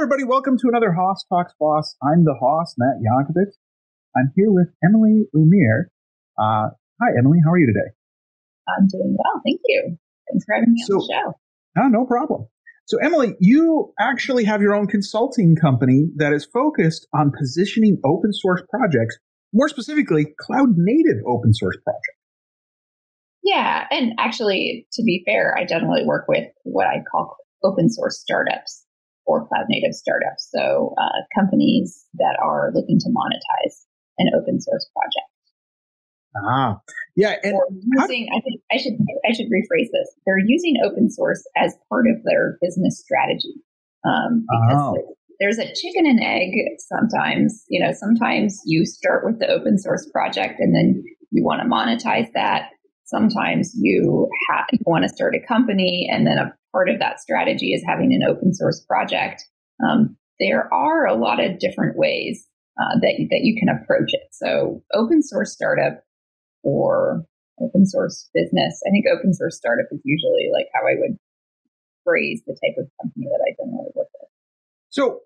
everybody. Welcome to another Hoss Talks FOSS. I'm the Hoss, Matt Yonkovit. I'm here with Emily Omier. Uh, hi, Emily. How are you today? I'm doing well. Thank you. Thanks for having me so, on the show. No, no problem. So, Emily, you actually have your own consulting company that is focused on positioning open source projects, more specifically, cloud native open source projects. Yeah. And actually, to be fair, I generally work with what I call open source startups or cloud native startups. So, uh, companies that are looking to monetize an open source project. Ah, yeah. And using, I think I should I should rephrase this. They're using open source as part of their business strategy um, because oh. there's a chicken and egg. Sometimes, you know, sometimes you start with the open source project and then you want to monetize that. Sometimes you, ha- you want to start a company and then a part of that strategy is having an open source project. Um, there are a lot of different ways uh, that that you can approach it. So, open source startup or open source business. I think open source startup is usually like how I would phrase the type of company that I generally work with. So,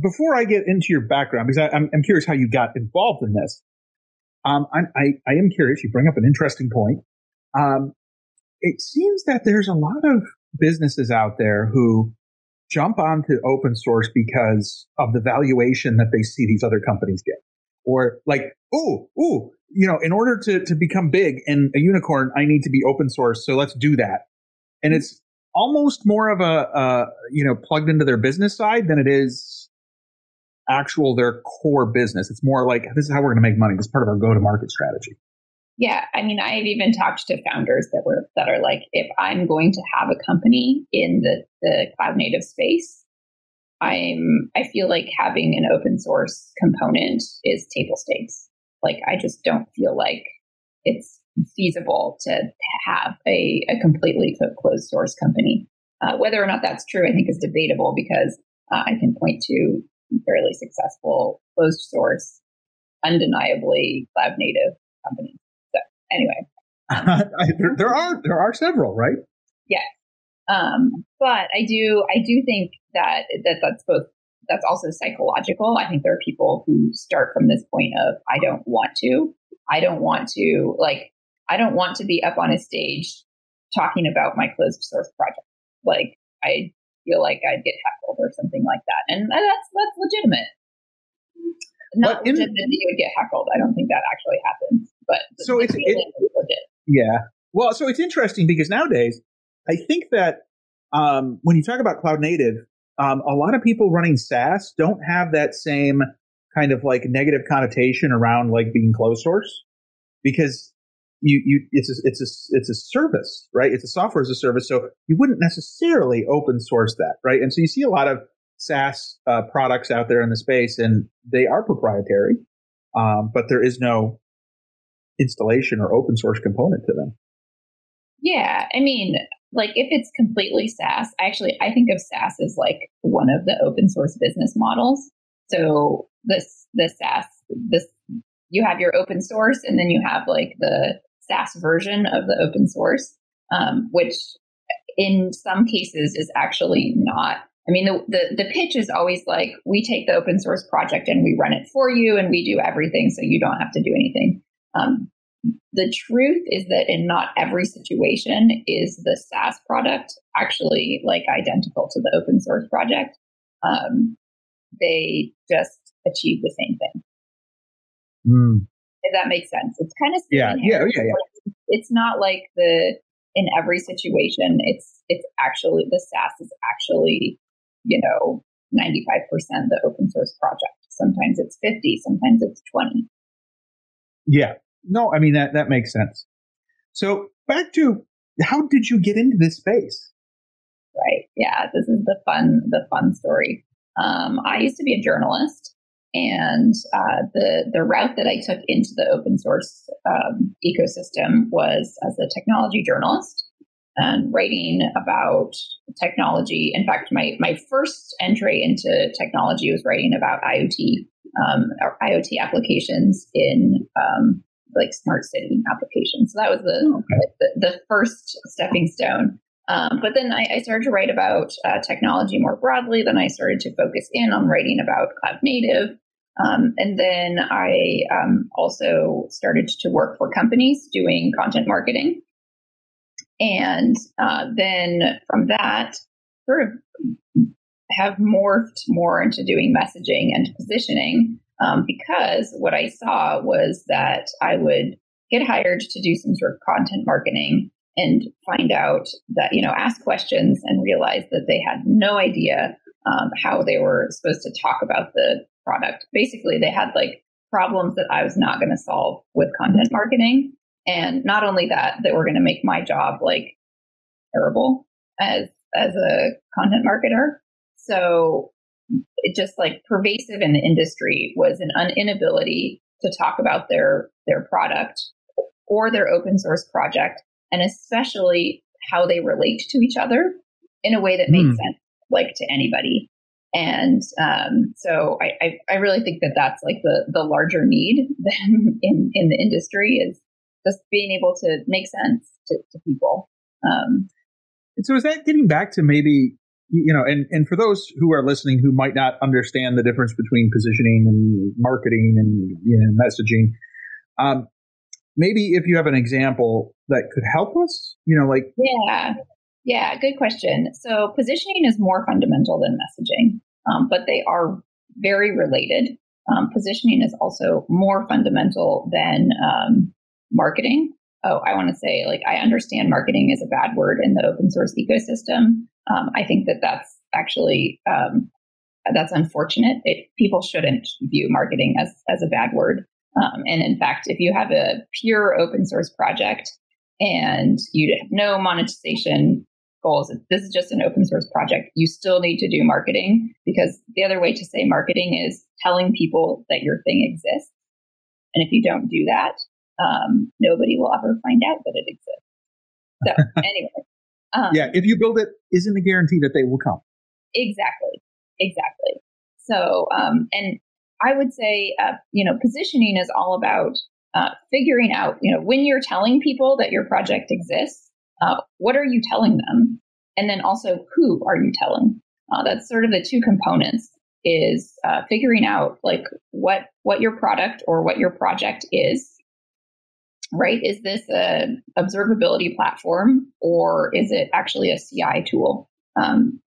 before I get into your background, because I, am curious how you got involved in this, um, I, I, am curious. You bring up an interesting point. Um, it seems that there's a lot of businesses out there who jump onto open source because of the valuation that they see these other companies get. Or like, oh, oh, you know, in order to, to become big and a unicorn, I need to be open source. So let's do that. And it's almost more of a, uh, you know, plugged into their business side than it is actual their core business. It's more like this is how we're going to make money. This is part of our go to market strategy. Yeah, I mean, I've even talked to founders that were that are like, if I'm going to have a company in the the cloud native space, I'm I feel like having an open source component is table stakes. Like I just don't feel like it's feasible to have a, a completely closed source company. Uh, whether or not that's true, I think is debatable because uh, I can point to fairly successful closed source, undeniably cloud native companies anyway. there, there, are there are several, right? Yes, um, but I do I do think that that that's both that's also psychological. I think there are people who start from this point of I don't want to, I don't want to like I don't want to be up on a stage talking about my closed source project. Like I feel like I'd get heckled or something like that, and that's that's legitimate. Not in, legitimate that you would get heckled. I don't think that actually happens. But so it's it, yeah. Well, so it's interesting because nowadays I think that um, when you talk about cloud native, um, a lot of people running SaaS don't have that same kind of like negative connotation around like being closed source because you you it's a, it's a it's a service right it's a software as a service so you wouldn't necessarily open source that right and so you see a lot of SaaS uh, products out there in the space and they are proprietary um, but there is no installation or open source component to them. Yeah, I mean, like if it's completely SaaS, actually, I think of SaaS as like one of the open source business models. So this the SaaS this you have your open source, and then you have like the SaaS version of the open source, um, which in some cases is actually not. I mean, the, the the pitch is always like we take the open source project and we run it for you, and we do everything, so you don't have to do anything. Um, the truth is that in not every situation is the SaaS product actually like identical to the open source project. Um, they just achieve the same thing. Mm. If that makes sense, it's kind of yeah, yeah, yeah, yeah. It's not like the in every situation. It's it's actually the SaaS is actually you know ninety five percent the open source project. Sometimes it's fifty, sometimes it's twenty. Yeah, no, I mean that that makes sense. So back to how did you get into this space? Right. Yeah, this is the fun the fun story. Um, I used to be a journalist, and uh, the the route that I took into the open source um, ecosystem was as a technology journalist and writing about technology. In fact, my my first entry into technology was writing about IoT um, IoT applications in um, like smart city applications. So that was the, okay. the, the first stepping stone. Um, but then I, I, started to write about uh, technology more broadly. Then I started to focus in on writing about cloud native. Um, and then I um, also started to work for companies doing content marketing. And uh, then from that, sort of have morphed more into doing messaging and positioning um, because what I saw was that I would get hired to do some sort of content marketing and find out that, you know, ask questions and realize that they had no idea um, how they were supposed to talk about the product. Basically, they had like problems that I was not going to solve with content marketing. And not only that, they were going to make my job like terrible as as a content marketer. So it just like pervasive in the industry was an inability to talk about their their product or their open source project and especially how they relate to each other in a way that makes mm. sense like to anybody and um, so I, I, I, really think that that's like the, the larger need in, in the industry is just being able to make sense to, to people. Um, and so is that getting back to maybe, you know, and, and for those who are listening who might not understand the difference between positioning and marketing and you know, messaging, um, maybe if you have an example that could help us, you know, like. Yeah. Yeah, good question. So positioning is more fundamental than messaging, um, but they are very related. Um, positioning is also more fundamental than um, marketing. Oh, I want to say, like, I understand marketing is a bad word in the open source ecosystem. Um, I think that that's actually um, that's unfortunate. It, people shouldn't view marketing as as a bad word. Um, and in fact, if you have a pure open source project and you have no monetization goals, this is just an open source project, you still need to do marketing because the other way to say marketing is telling people that your thing exists. And if you don't do that, um, nobody will ever find out that it exists. So anyway. Um, yeah, if you build it, isn't a guarantee that they will come. Exactly. Exactly. So, um, and I would say, uh, you know, positioning is all about uh, figuring out, you know, when you're telling people that your project exists, uh, what are you telling them? And then also, who are you telling? Uh, that's sort of the two components is uh, figuring out like what what your product or what your project is right is this a observability platform or is it actually a ci tool um,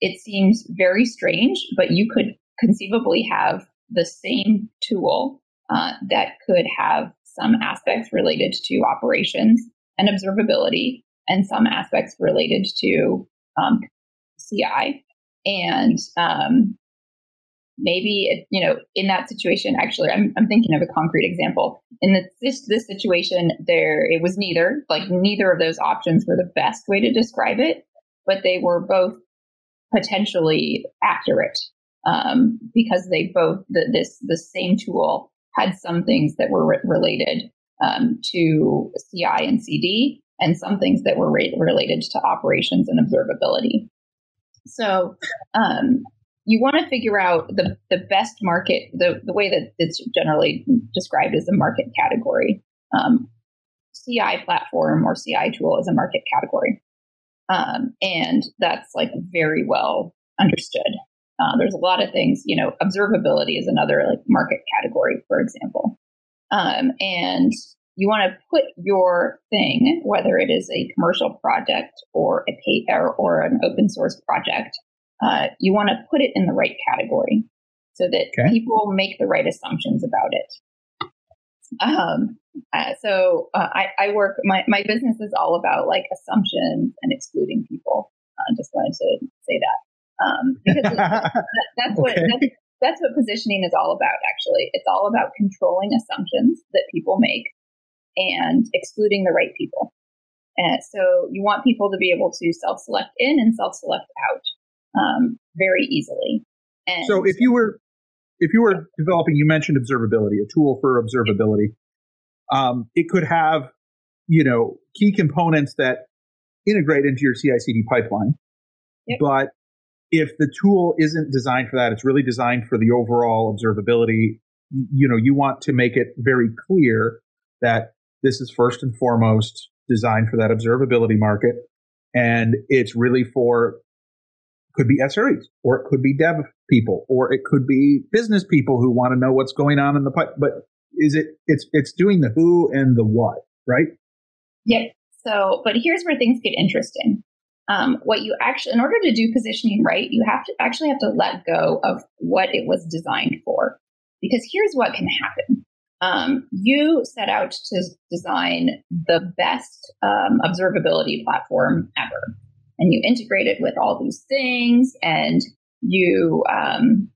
it seems very strange but you could conceivably have the same tool uh, that could have some aspects related to operations and observability and some aspects related to um, CI. And um, maybe, you know, in that situation, actually, I'm, I'm thinking of a concrete example. In this, this situation, there it was neither, like neither of those options were the best way to describe it, but they were both potentially accurate um, because they both the, this the same tool had some things that were re- related um, to CI and CD, and some things that were re- related to operations and observability. So um, you want to figure out the, the best market, the, the way that it's generally described as a market category. Um, CI platform or CI tool is a market category. Um, and that's like very well understood. Uh, there's a lot of things, you know, observability is another like market category, for example. Um, and you want to put your thing, whether it is a commercial project or a pay or, or an open source project, uh, you want to put it in the right category so that okay. people make the right assumptions about it. Um, uh, so uh, I, I, work. My my business is all about like assumptions and excluding people. I just wanted to say that. Um, because that, that's what that's, that's what positioning is all about. Actually, it's all about controlling assumptions that people make and excluding the right people. And so you want people to be able to self-select in and self-select out um, very easily. And so if you were if you were developing, you mentioned observability, a tool for observability. Um, it could have, you know, key components that integrate into your CI/CD pipeline, yep. but if the tool isn't designed for that, it's really designed for the overall observability. You know, you want to make it very clear that this is first and foremost designed for that observability market. and it's really for could be SREs or it could be dev people or it could be business people who want to know what's going on in the pipe. But is it it's it's doing the who and the what, right? Yep. So, but here's where things get interesting. Um, what you actually, in order to do positioning right, you have to actually have to let go of what it was designed for. Because here's what can happen. Um, you set out to design the best um, observability platform ever, and you integrate it with all these things, and you, um,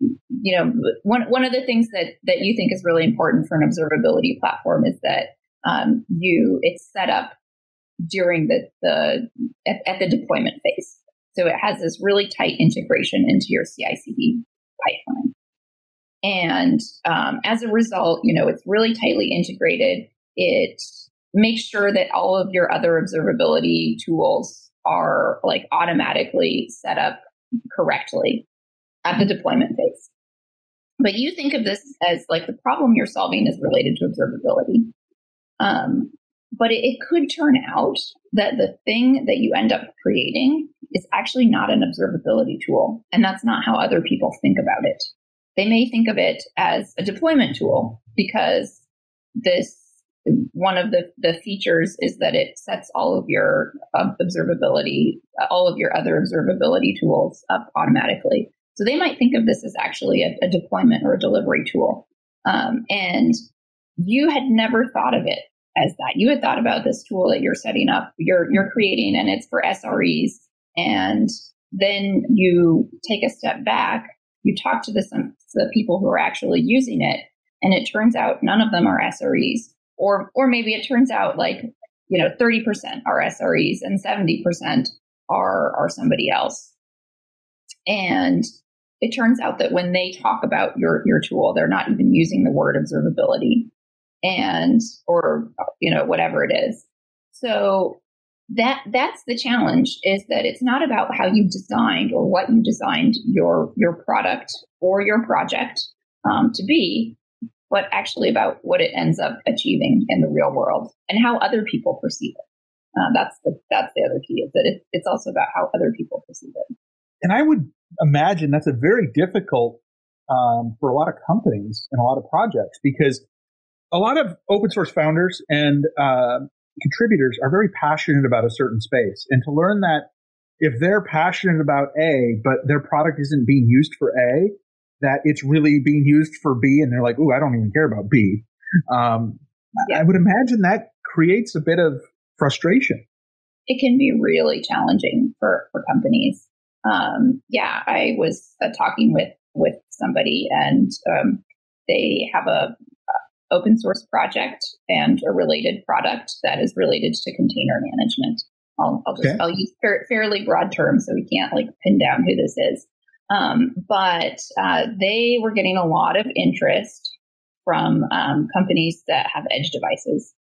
you know, one one of the things that that you think is really important for an observability platform is that um, you it's set up during the, the at, at, the deployment phase. So it has this really tight integration into your CI/CD pipeline, and um, as a result, you know it's really tightly integrated. It makes sure that all of your other observability tools are like automatically set up correctly at the deployment phase. But you think of this as like the problem you're solving is related to observability. Um, but it, it could turn out that the thing that you end up creating is actually not an observability tool. And that's not how other people think about it. They may think of it as a deployment tool because this one of the, the features is that it sets all of your uh, observability, all of your other observability tools up automatically. So they might think of this as actually a, a deployment or a delivery tool. Um, and you had never thought of it as that. You had thought about this tool that you're setting up, you're you're creating, and it's for SREs. And then you take a step back, you talk to the some the people who are actually using it, and it turns out none of them are SREs, or or maybe it turns out like you know 30% are SREs and 70% are are somebody else. And it turns out that when they talk about your your tool, they're not even using the word observability and or you know whatever it is so that that's the challenge is that it's not about how you designed or what you designed your your product or your project um, to be but actually about what it ends up achieving in the real world and how other people perceive it uh, that's the that's the other key is that it, it's also about how other people perceive it and i would imagine that's a very difficult um, for a lot of companies and a lot of projects because a lot of open source founders and uh, contributors are very passionate about a certain space. And to learn that if they're passionate about A, but their product isn't being used for A, that it's really being used for B, and they're like, "Ooh, I don't even care about B." Um, yeah. I would imagine that creates a bit of frustration. It can be really challenging for for companies. Um, yeah, I was uh, talking with with somebody, and um, they have a open source project and a related product that is related to container management. I'll, I'll just okay. I'll use fairly broad terms so we can't like pin down who this is. Um, but uh, they were getting a lot of interest from um, companies that have edge devices,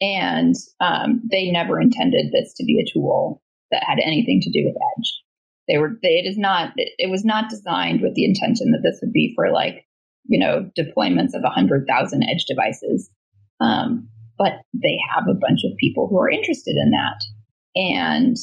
and um, they never intended this to be a tool that had anything to do with edge. They were they, it is not it was not designed with the intention that this would be for like you know, deployments of 100,000 edge devices. Um, but they have a bunch of people who are interested in that. And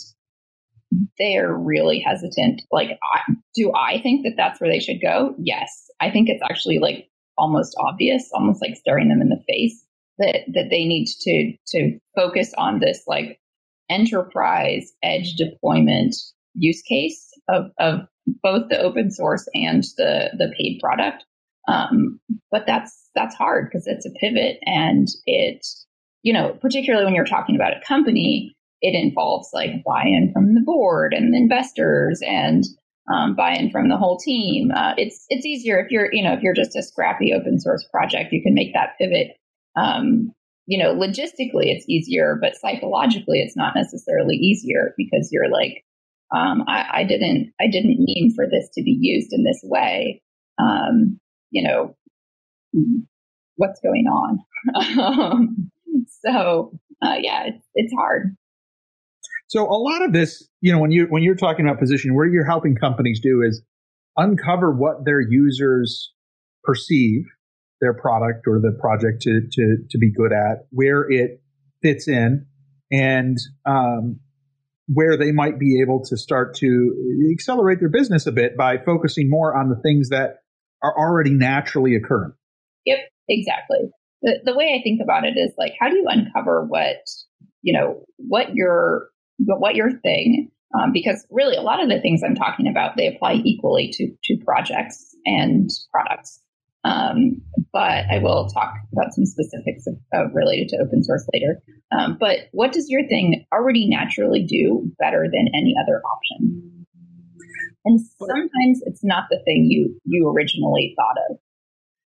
they're really hesitant. Like, I, do I think that that's where they should go? Yes. I think it's actually like almost obvious, almost like staring them in the face that, that they need to, to focus on this like enterprise edge deployment use case of, of both the open source and the, the paid product um, but that's that's hard because it's a pivot and it, you know, particularly when you're talking about a company, it involves like buy-in from the board and investors and um, buy-in from the whole team. Uh, it's it's easier if you're you know if you're just a scrappy open source project, you can make that pivot. Um, you know, logistically it's easier, but psychologically it's not necessarily easier because you're like, um, I, I, didn't I didn't mean for this to be used in this way. Um, you know, what's going on. um, so uh, yeah, it's, it's hard. So a lot of this, you know, when you when you're talking about position, where you're helping companies do is uncover what their users perceive their product or the project to to to be good at, where it fits in, and um, where they might be able to start to accelerate their business a bit by focusing more on the things that are already naturally occurring. Yep, exactly. The, the way I think about it is like, how do you uncover what, you know, what your, what your thing, um, because really a lot of the things I'm talking about, they apply equally to, to projects and products. Um, but I will talk about some specifics of, of related to open source later. Um, but what does your thing already naturally do better than any other option? And sometimes it's not the thing you you originally thought of.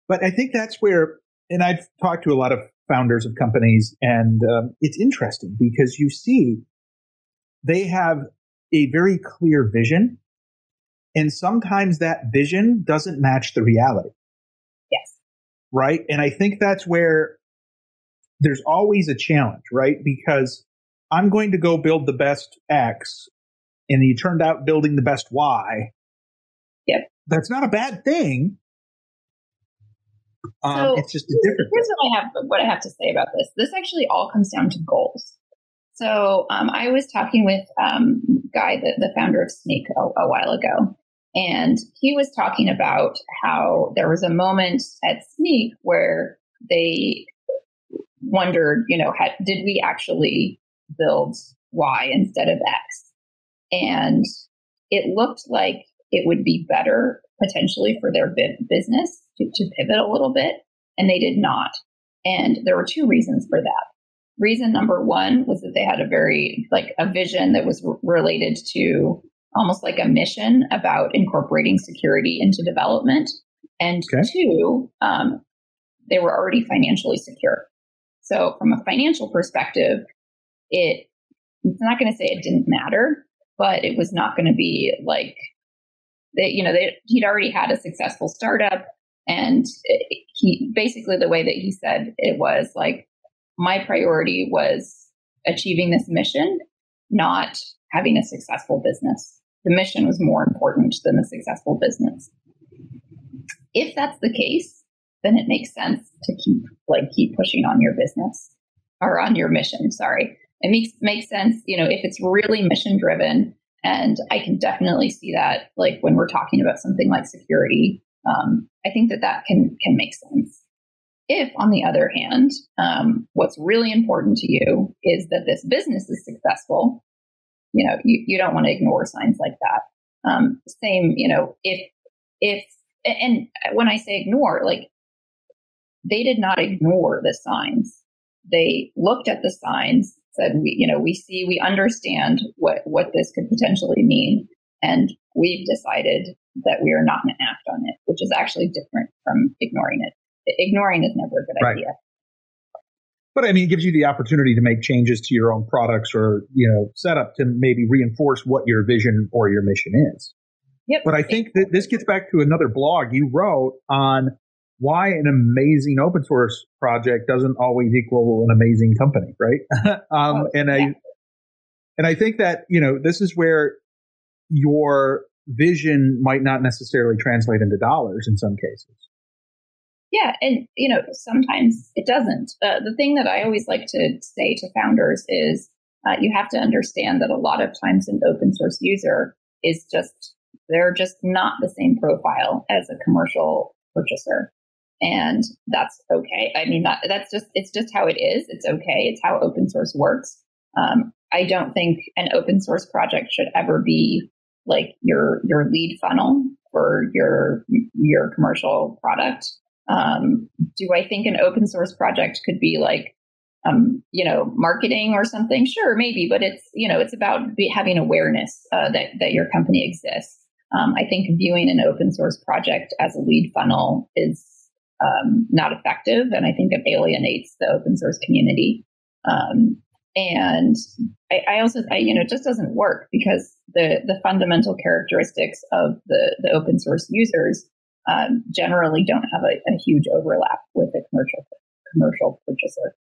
But I think that's where, and I've talked to a lot of founders of companies, and um, it's interesting because you see they have a very clear vision, and sometimes that vision doesn't match the reality Yes. right? And I think that's where there's always a challenge, right? Because I'm going to go build the best X and you turned out building the best Y. Yep. That's not a bad thing. Um, so it's just a different. Here's what I have. What I have to say about this. This actually all comes down to goals. So um, I was talking with um, Guy, the, the founder of Snyk, a, a while ago, and he was talking about how there was a moment at Snyk where they wondered, you know, had, did we actually build Y instead of X? And it looked like it would be better potentially for their business to, to pivot a little bit, and they did not. And there were two reasons for that. Reason number one was that they had a very, like, a vision that was r- related to almost like a mission about incorporating security into development. And okay. two, um, they were already financially secure. So from a financial perspective, it it's not going to say it didn't matter, but it was not going to be like they, you know, they, he'd already had a successful startup, and he basically the way that he said it was like my priority was achieving this mission, not having a successful business the mission was more important than the successful business. If that's the case, then it makes sense to keep like keep pushing on your business or on your mission. Sorry, it makes makes sense. You know, if it's really mission driven, and I can definitely see that. Like when we're talking about something like security, um, I think that that can can make sense. If, on the other hand, um, what's really important to you is that this business is successful, you know, you, you don't want to ignore signs like that. Um, same, you know, if, if, and when I say ignore, like they did not ignore the signs. They looked at the signs, said, we, you know, we see, we understand what, what this could potentially mean. And we've decided that we are not going to act on it, which is actually different from ignoring it. Ignoring is never a good right. idea but I mean, it gives you the opportunity to make changes to your own products or, you know, setup to maybe reinforce what your vision or your mission is. Yep. But I think that this gets back to another blog you wrote on why an amazing open source project doesn't always equal an amazing company, right? um, oh, and yeah. I, and I think that, you know, this is where your vision might not necessarily translate into dollars in some cases. Yeah, and you know sometimes it doesn't. Uh, the thing that I always like to say to founders is uh, you have to understand that a lot of times an open source user is just they're just not the same profile as a commercial purchaser, and that's okay. I mean that that's just it's just how it is. It's okay. It's how open source works. Um, I don't think an open source project should ever be like your your lead funnel for your your commercial product. Um, do I think an open source project could be like, um, you know, marketing or something? Sure, maybe, but it's you know, it's about be, having awareness uh, that that your company exists. Um, I think viewing an open source project as a lead funnel is um, not effective, and I think it alienates the open source community. Um, and I, I, also, I, you know, it just doesn't work because the the fundamental characteristics of the the open source users um, generally don't have a, a huge overlap with a commercial commercial purchaser.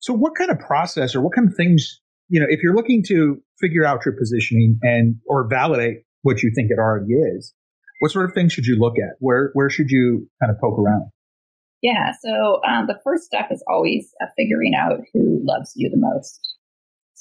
So, what kind of process or what kind of things, you know, if you're looking to figure out your positioning and or validate what you think it already is, what sort of things should you look at? Where where should you kind of poke around? Yeah. So um, the first step is always uh, figuring out who loves you the most.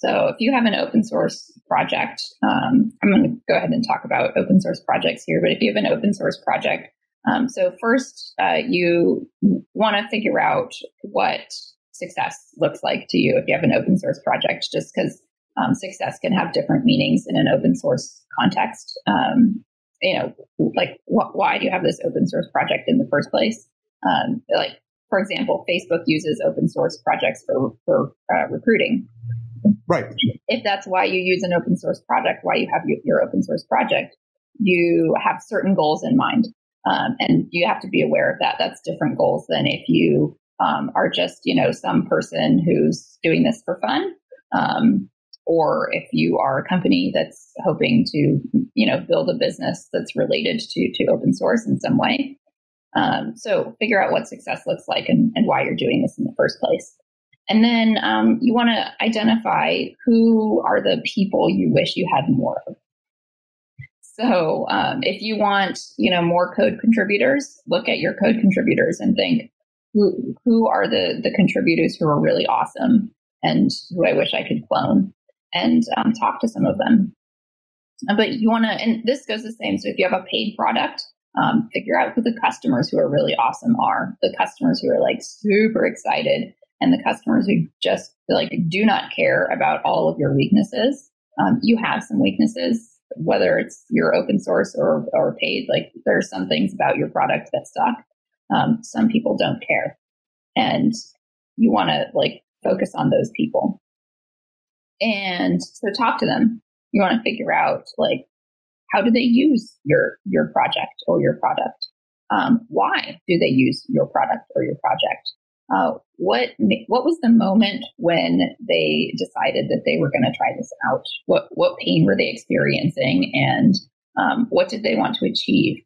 So if you have an open source project, um, I'm going to go ahead and talk about open source projects here. But if you have an open source project, um, so first uh, you want to figure out what success looks like to you if you have an open source project, just because um, success can have different meanings in an open source context. Um, you know, like wh- why do you have this open source project in the first place? Um, like, for example, Facebook uses open source projects for, for uh, recruiting. Right. If that's why you use an open source project, why you have your open source project, you have certain goals in mind. Um, and you have to be aware of that. That's different goals than if you um, are just, you know, some person who's doing this for fun. Um, or if you are a company that's hoping to, you know, build a business that's related to, to open source in some way. Um, so figure out what success looks like and, and, why you're doing this in the first place. And then um, you want to identify who are the people you wish you had more of. So um, if you want, you know, more code contributors, look at your code contributors and think who who are the the contributors who are really awesome and who I wish I could clone and um, talk to some of them. But you want to, and this goes the same. So if you have a paid product, um, figure out who the customers who are really awesome are. The customers who are like super excited, and the customers who just like do not care about all of your weaknesses. Um, you have some weaknesses, whether it's your open source or or paid. Like there are some things about your product that suck. Um, some people don't care, and you want to like focus on those people. And so talk to them. You want to figure out like how do they use your your project or your product? Um, why do they use your product or your project? Uh, what what was the moment when they decided that they were going to try this out? What what pain were they experiencing, and um, what did they want to achieve?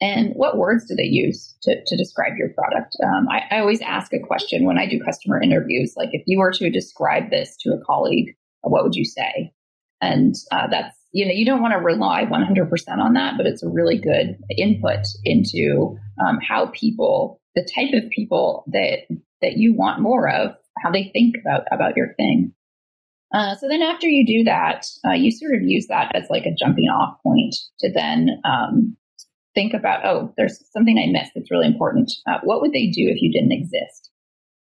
And what words do they use to, to describe your product? Um, I, I, always ask a question when I do customer interviews, like if you were to describe this to a colleague, what would you say? And uh, that's, you know, you don't want to rely 100% on that, but it's a really good input into um, how people, the type of people that, that you want more of, how they think about, about your thing. Uh, so then after you do that, uh, you sort of use that as like a jumping off point to then um, think about, oh, there's something I missed that's really important. Uh, what would they do if you didn't exist?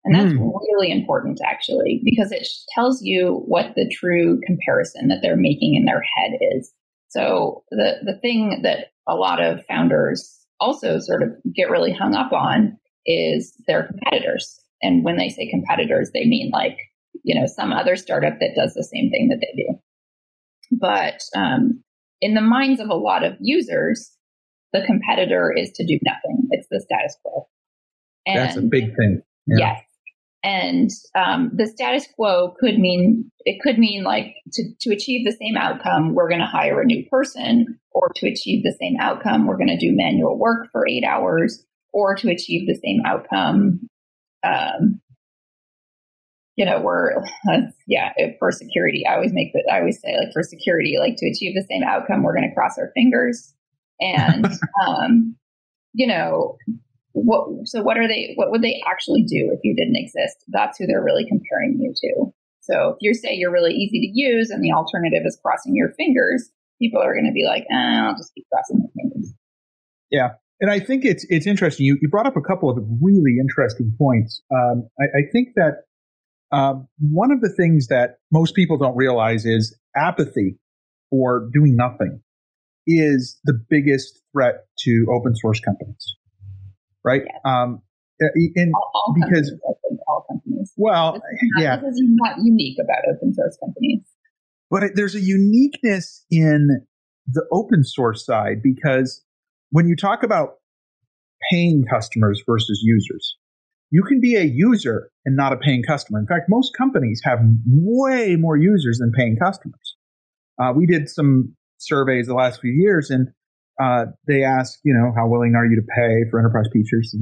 And that's mm. really important, actually, because it tells you what the true comparison that they're making in their head is. So the the thing that a lot of founders also sort of get really hung up on is their competitors. And when they say competitors, they mean like you know some other startup that does the same thing that they do. But um, in the minds of a lot of users, the competitor is to do nothing. It's the status quo. And That's a big thing. Yeah. Yes. And um, the status quo could mean it could mean like to, to achieve the same outcome, we're going to hire a new person, or to achieve the same outcome, we're going to do manual work for eight hours, or to achieve the same outcome, um, you know, we're yeah for security. I always make that. I always say like for security, like to achieve the same outcome, we're going to cross our fingers. And, um, you know, what, so what are they, what would they actually do if you didn't exist? That's who they're really comparing you to. So if you say you're really easy to use and the alternative is crossing your fingers, people are going to be like, eh, I'll just keep crossing my fingers. Yeah. And I think it's, it's interesting. You, you brought up a couple of really interesting points. Um, I, I, think that um, one of the things that most people don't realize is apathy or doing nothing is the biggest threat to open source companies, right? Um, in, all, all because companies, all companies. Well, this not, yeah, this is not unique about open source companies. But it, there's a uniqueness in the open source side because when you talk about paying customers versus users, you can be a user and not a paying customer. In fact, most companies have way more users than paying customers. Uh, we did some surveys the last few years, and uh, they ask, you know, how willing are you to pay for enterprise features?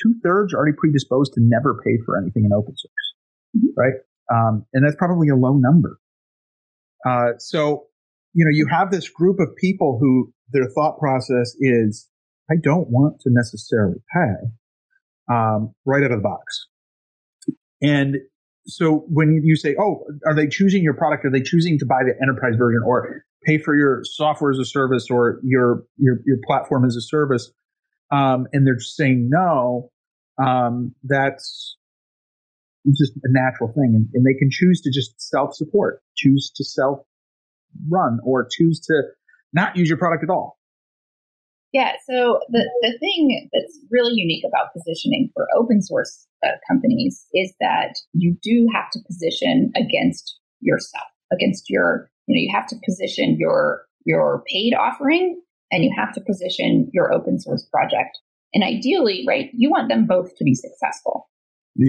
Two thirds are already predisposed to never pay for anything in open source, mm-hmm. right? Um, and that's probably a low number. Uh, so, you know, you have this group of people who their thought process is, I don't want to necessarily pay um, right out of the box. And so when you say, oh, are they choosing your product? Are they choosing to buy the enterprise version or pay for your software as a service or your your, your platform as a service? Um, and they're just saying no. Um, that's just a natural thing, and, and they can choose to just self support, choose to self run, or choose to not use your product at all. Yeah. So the, the thing that's really unique about positioning for open source uh, companies is that you do have to position against yourself, against your, you know, you have to position your, your paid offering and you have to position your open source project. And ideally, right, you want them both to be successful.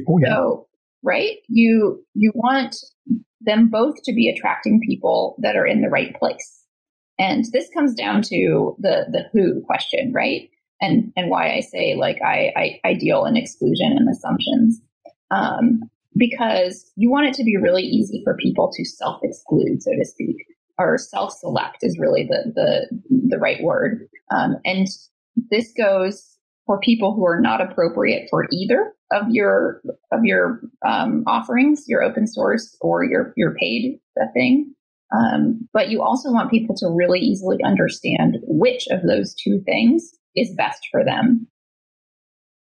Oh, yeah. So, right, you, you want them both to be attracting people that are in the right place. And this comes down to the the who question, right? And and why I say like I I, I deal in exclusion and assumptions. Um, because you want it to be really easy for people to self exclude, so to speak, or self select is really the the the right word. Um, and this goes for people who are not appropriate for either of your of your um, offerings, your open source or your your paid thing. Um, but you also want people to really easily understand which of those two things is best for them.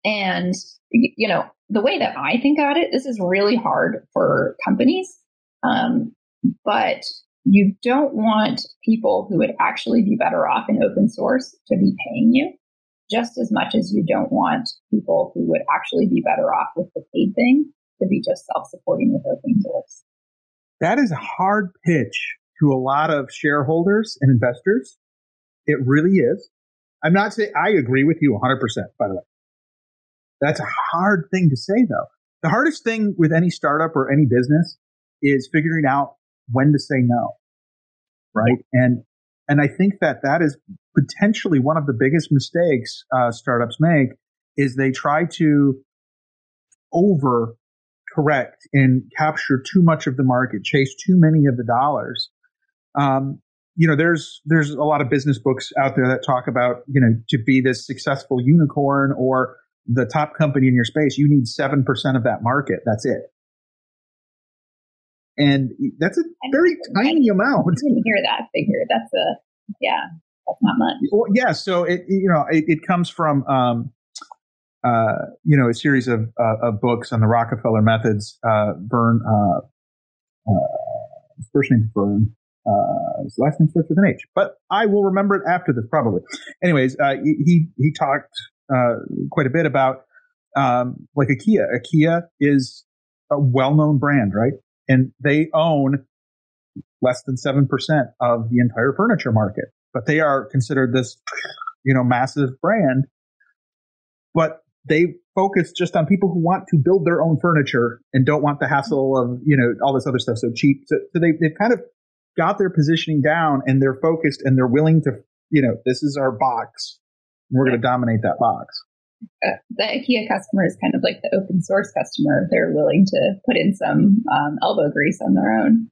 And, you know, the way that I think about it, this is really hard for companies. Um, but you don't want people who would actually be better off in open source to be paying you just as much as you don't want people who would actually be better off with the paid thing to be just self supporting with open source that is a hard pitch to a lot of shareholders and investors. It really is. I'm not saying I agree with you 100%, by the way. That's a hard thing to say, though. The hardest thing with any startup or any business is figuring out when to say no. Right. And, and I think that that is potentially one of the biggest mistakes uh, startups make is they try to over correct and capture too much of the market, chase too many of the dollars. Um, you know, there's there's a lot of business books out there that talk about you know to be this successful unicorn or the top company in your space, you need seven percent of that market. That's it, and that's a very tiny amount. I didn't hear that figure. That's a yeah, that's not much. Well, yeah, so it you know it, it comes from um, uh, you know, a series of, uh, of books on the Rockefeller methods. Uh, Vern, uh, uh, his first name is Vern. his last name starts with an H, but I will remember it after this probably. Anyways, uh, he he talked quite a bit about um, like IKEA. IKEA is a well-known brand, right? And they own less than seven percent of the entire furniture market, but they are considered this, you know, massive brand. But they focus just on people who want to build their own furniture and don't want the hassle of you know all this other stuff so cheap. So, so they they've kind of got their positioning down and they're focused and they're willing to you know this is our box we're going to dominate that box. Uh, the IKEA customer is kind of like the open source customer. They're willing to put in some um, elbow grease on their own.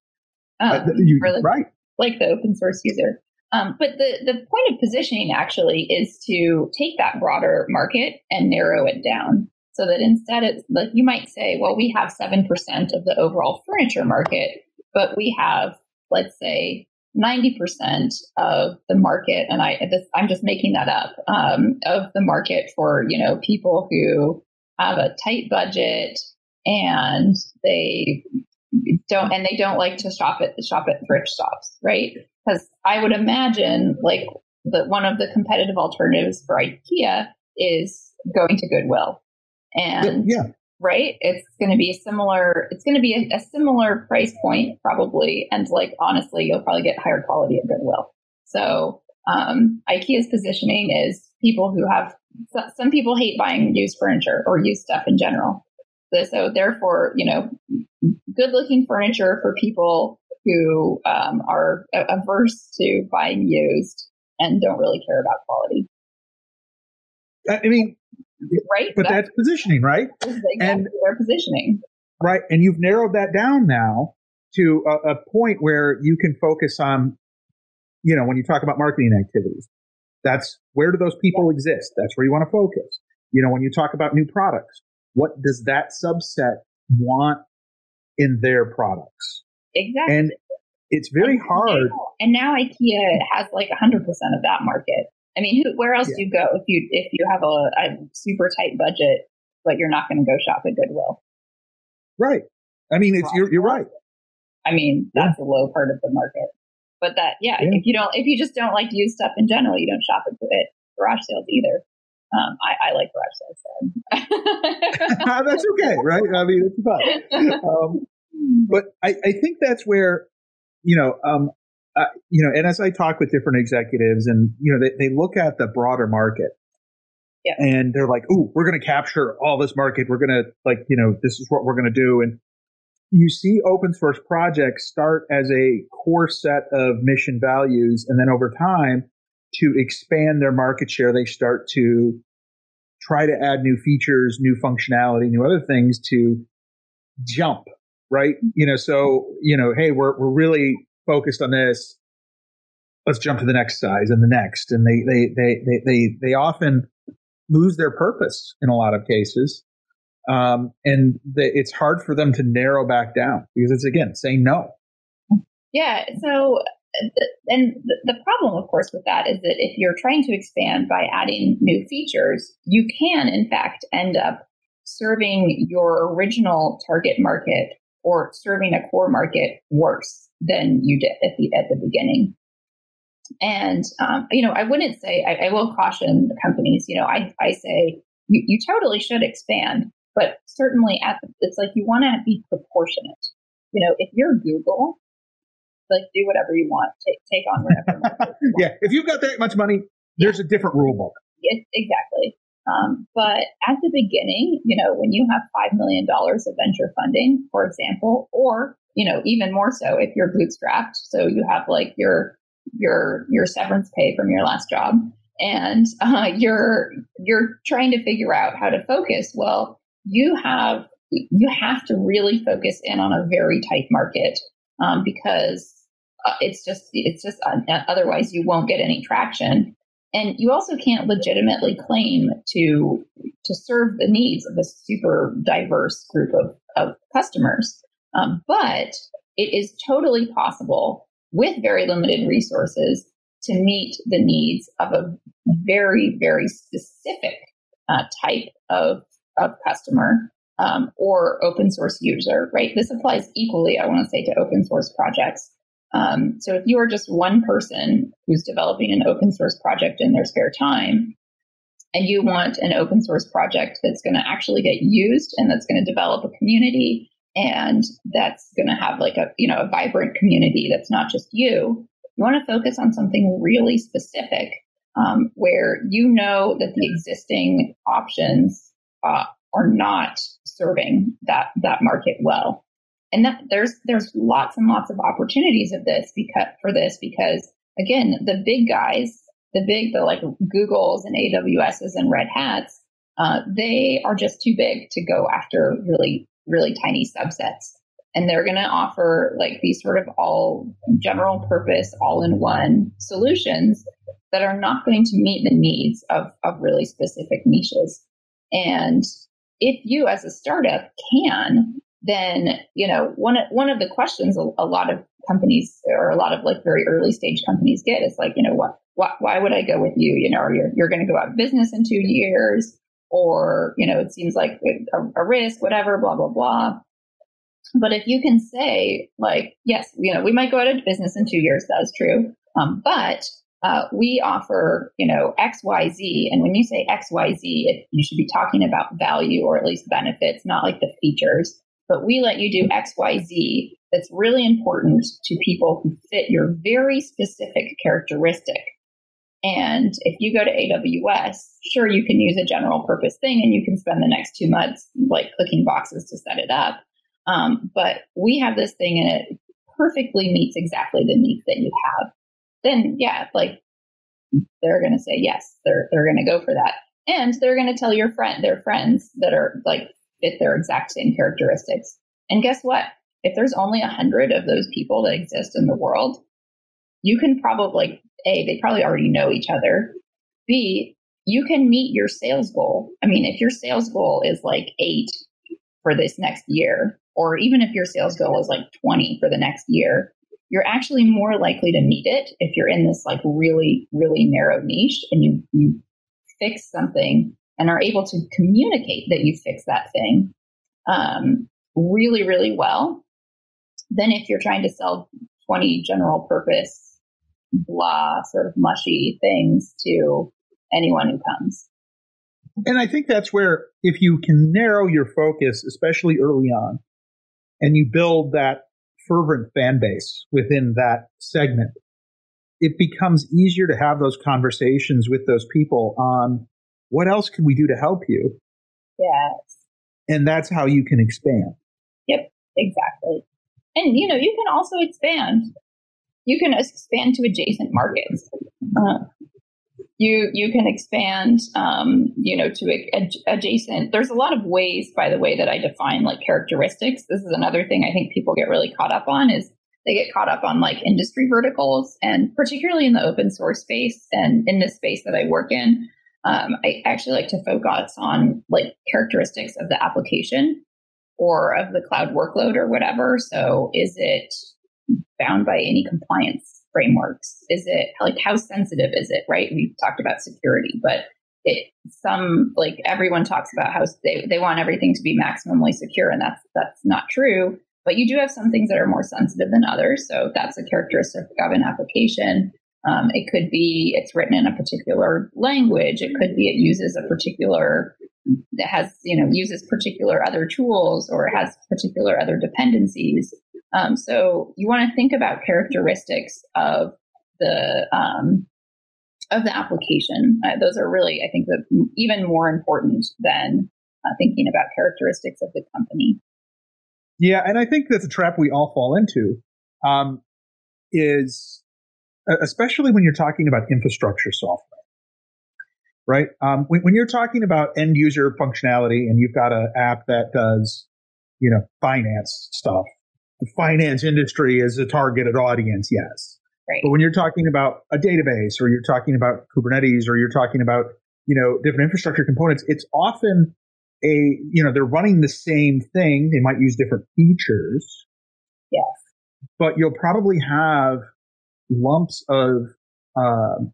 Um, uh, you, right. Like the open source user. Um, but the, the point of positioning actually is to take that broader market and narrow it down so that instead it's like you might say, well, we have 7% of the overall furniture market, but we have, let's say, 90% of the market, and I this, I'm just making that up, um, of the market for, you know, people who have a tight budget and they don't and they don't like to shop at the shop at thrift shops, right? Because I would imagine like that one of the competitive alternatives for IKEA is going to Goodwill. And yeah. Right, it's going to be a similar. It's going to be a, a similar price point probably, and like honestly, you'll probably get higher quality at Goodwill. So um, IKEA's positioning is people who have some people hate buying used furniture or used stuff in general. So therefore, you know, good looking furniture for people who um, are averse to buying used and don't really care about quality. I mean, right? But that's, that's positioning, right? Exactly and their positioning, right? And you've narrowed that down now to a, a point where you can focus on, you know, when you talk about marketing activities, That's where do those people exist? That's where you want to focus. You know, when you talk about new products, what does that subset want in their products? Exactly. And it's very and hard. Now, and now IKEA has like 100% of that market. I mean, who, where else yeah. do you go if you if you have a, a super tight budget, but you're not going to go shop at Goodwill? Right. I mean, it's you're you're right. I mean, that's yeah. a low part of the market. But that, yeah, yeah, if you don't, if you just don't like to use stuff in general, you don't shop at, at garage sales either. Um, I, I, like garage sales. So. that's okay, right? I mean, it's fun. Um, but I, I think that's where, you know, um, uh, you know, and as I talk with different executives, and you know, they, they look at the broader market, yeah. and they're like, "Ooh, we're going to capture all this market. We're going to like, you know, this is what we're going to do." And you see open source projects start as a core set of mission values, and then over time, to expand their market share, they start to try to add new features, new functionality, new other things to jump, right? You know, so, you know, hey, we're, we're really focused on this. Let's jump to the next size and the next. And they, they, they, they, they, they often lose their purpose in a lot of cases um, and the, it's hard for them to narrow back down because it's again saying no. Yeah. So, and the problem, of course, with that is that if you're trying to expand by adding new features, you can, in fact, end up serving your original target market or serving a core market worse than you did at the at the beginning. And um, you know, I wouldn't say I, I, will caution the companies. You know, I I say you, you totally should expand, but certainly, at the, it's like you want to be proportionate. You know, if you're Google, like do whatever you want, take take on whatever. yeah, if you've got that much money, there's yeah. a different rule book. It, exactly. Um, but at the beginning, you know, when you have five million dollars of venture funding, for example, or you know, even more so if you're bootstrapped, so you have like your your your severance pay from your last job, and uh, you're you're trying to figure out how to focus. Well, you have you have to really focus in on a very tight market um, because uh, it's just it's just uh, otherwise you won't get any traction. And you also can't legitimately claim to to serve the needs of a super diverse group of, of customers um, but it is totally possible with very limited resources to meet the needs of a very very specific uh, type of of customer um, or open source user, right? This applies equally, I want to say, to open source projects. Um, so if you are just one person who's developing an open source project in their spare time, and you want an open source project that's going to actually get used and that's going to develop a community and that's going to have like a you know a vibrant community that's not just you you want to focus on something really specific um, where you know that the existing options uh, are not serving that that market well. And that there's there's lots and lots of opportunities of this because for this because again the big guys the big the like Googles and AWSs and Red Hats uh, they are just too big to go after really really tiny subsets. And they're going to offer like these sort of all general purpose all in one solutions that are not going to meet the needs of, of really specific niches. And if you as a startup can, then, you know, one, one of the questions a, a lot of companies or a lot of like very early stage companies get is like, you know, what, why, why would I go with you? You know, you're, you're going to go out of business in two years or, you know, it seems like a, a risk, whatever, blah, blah, blah. But if you can say, like, yes, you know, we might go out of business in two years, that's true. Um, but uh, we offer, you know, X, Y, Z. And when you say X, Y, Z, it, you should be talking about value or at least benefits, not like the features. But we let you do X, Y, Z that's really important to people who fit your very specific characteristic. And if you go to AWS, sure, you can use a general purpose thing and you can spend the next two months like clicking boxes to set it up. Um, but we have this thing and it perfectly meets exactly the needs that you have then yeah, like they're going to say yes. They're they're going to go for that, and they're going to tell your friend their friends that are like fit their exact same characteristics. And guess what? If there's only a hundred of those people that exist in the world, you can probably like a they probably already know each other. B, you can meet your sales goal. I mean, if your sales goal is like eight for this next year, or even if your sales goal is like 20 for the next year, you're actually more likely to meet it if you're in this like really, really narrow niche and you, you fix something and are able to communicate that you fix that thing um, really, really well. Then if you're trying to sell 20 general purpose, blah, sort of mushy things to anyone who comes. And I think that's where, if you can narrow your focus, especially early on, and you build that fervent fan base within that segment, it becomes easier to have those conversations with those people on what else can we do to help you? Yes. And that's how you can expand. Yep, exactly. And you know, you can also expand. You can expand to adjacent markets. Uh, you you can expand, um, you know, to a, a, adjacent. There's a lot of ways, by the way, that I define like characteristics. This is another thing I think people get really caught up on is they get caught up on like industry verticals, and particularly in the open source space and in this space that I work in. Um, I actually like to focus on like characteristics of the application or of the cloud workload or whatever. So is it bound by any compliance frameworks? Is it like how sensitive is it? Right? We've talked about security, but it some like everyone talks about how they, they want everything to be maximally secure, and that's that's not true. But you do have some things that are more sensitive than others. So that's a characteristic of an application. Um, it could be it's written in a particular language. It could be it uses a particular that has you know uses particular other tools or has particular other dependencies. Um, so you want to think about characteristics of the um, of the application. Uh, those are really, I think, the, even more important than uh, thinking about characteristics of the company. Yeah, and I think that's a trap we all fall into. Um, is especially when you're talking about infrastructure software right? Um, when, when, you're talking about end user functionality and you've got an app that does, you know, finance stuff, the finance industry is a targeted audience, yes. Right. But when you're talking about a database or you're talking about Kubernetes or you're talking about, you know, different infrastructure components, it's often a, you know, they're running the same thing. They might use different features. Yes. But you'll probably have lumps of uh,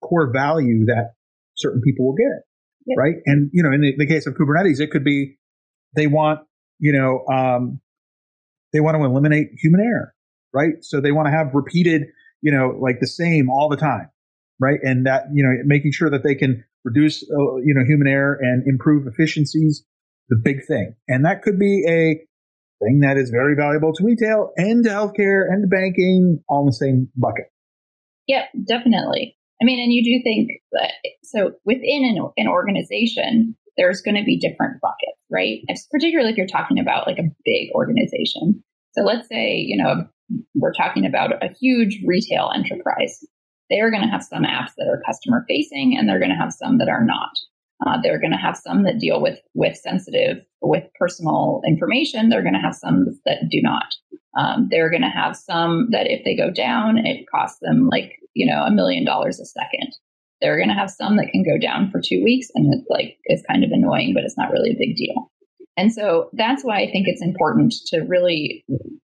core value that certain people will get, yep. right? And you know, in the, the, case of Kubernetes, it could be they want you know um, they want to eliminate human error, right? So they want to have repeated you know like the same all the time, right? And that you know making sure that they can reduce uh, you know human error and improve efficiencies, the big thing, and that could be a thing that is very valuable to retail and to healthcare and to banking all in the same bucket. Yep, definitely. I mean, and you do think that so within an, an organization, there's going to be different buckets, right? particularly if you're talking about like a big organization. So let's say, you know, we're talking about a huge retail enterprise. They are going to have some apps that are customer facing and they're going to have some that are not. Uh, they're going to have some that deal with with sensitive, with personal information. They're going to have some that do not. Um, they're going to have some that if they go down, it costs them like you know a million dollars a second. They're going to have some that can go down for two weeks, and it's like it's kind of annoying, but it's not really a big deal. And so that's why I think it's important to really,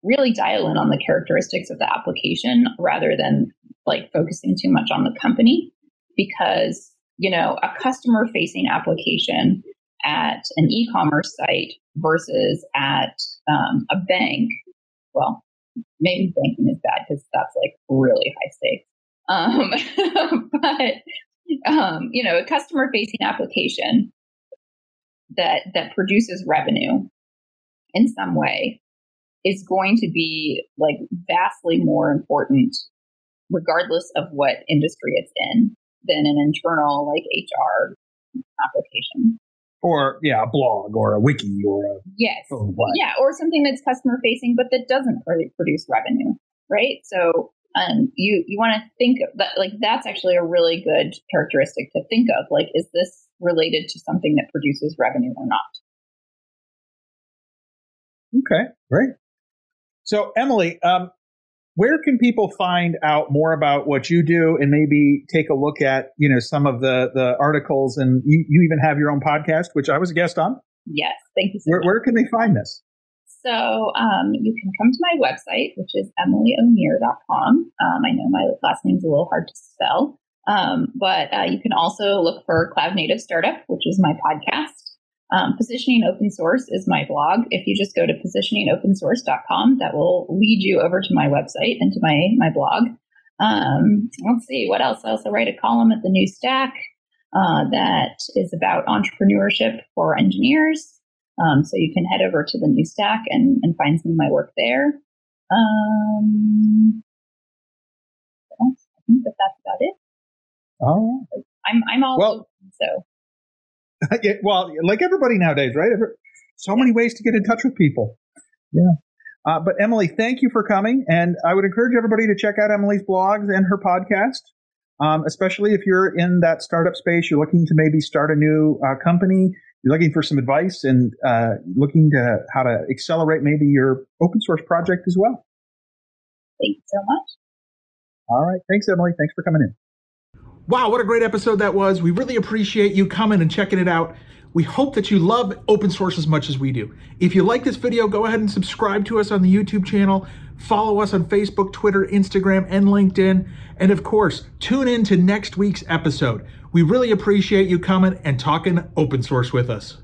really dial in on the characteristics of the application rather than like focusing too much on the company, because you know, a customer facing application at an e commerce site versus at um, a bank, well, maybe banking is bad because that's like really high stakes. Um, but, um, you know, a customer facing application that, that produces revenue in some way is going to be like vastly more important regardless of what industry it's in than an internal like HR application. Or yeah, a blog or a wiki or a yes, yeah, or something that's customer facing but that doesn't produce revenue, right? So um, you you want to think of that like that's actually a really good characteristic to think of. Like, is this related to something that produces revenue or not? Okay, great. So Emily, um, where can people find out more about what you do and maybe take a look at you know some of the the articles and you, you even have your own podcast which i was a guest on yes thank you so where, where, can they find this so um, you can come to my website which is emilyomier.com um, i know my last name's a little hard to spell um, but uh, you can also look for cloud native startup which is my podcast um, positioning open source is my blog. If you just go to positioningopensource.com, that will lead you over to my website and to my, my blog. Um, let's see, what else? I also write a column at the New Stack uh, that is about entrepreneurship for engineers. Um, so you can head over to the New Stack and, and find some of my work there. Um, I think that that's about it. All right. I'm, I'm all well, open, so yeah, well, like everybody nowadays, right? So many ways to get in touch with people. Yeah. Uh, but Emily, thank you for coming. And I would encourage everybody to check out Emily's blogs and her podcast, um, especially if you're in that startup space, you're looking to maybe start a new uh, company, you're looking for some advice and uh, looking to how to accelerate maybe your open source project as well. Thank you so much. All right. Thanks, Emily. Thanks for coming in. Wow, what a great episode that was. We really appreciate you coming and checking it out. We hope that you love open source as much as we do. If you like this video, go ahead and subscribe to us on the YouTube channel. Follow us on Facebook, Twitter, Instagram, and LinkedIn. And of course, tune in to next week's episode. We really appreciate you coming and talking open source with us.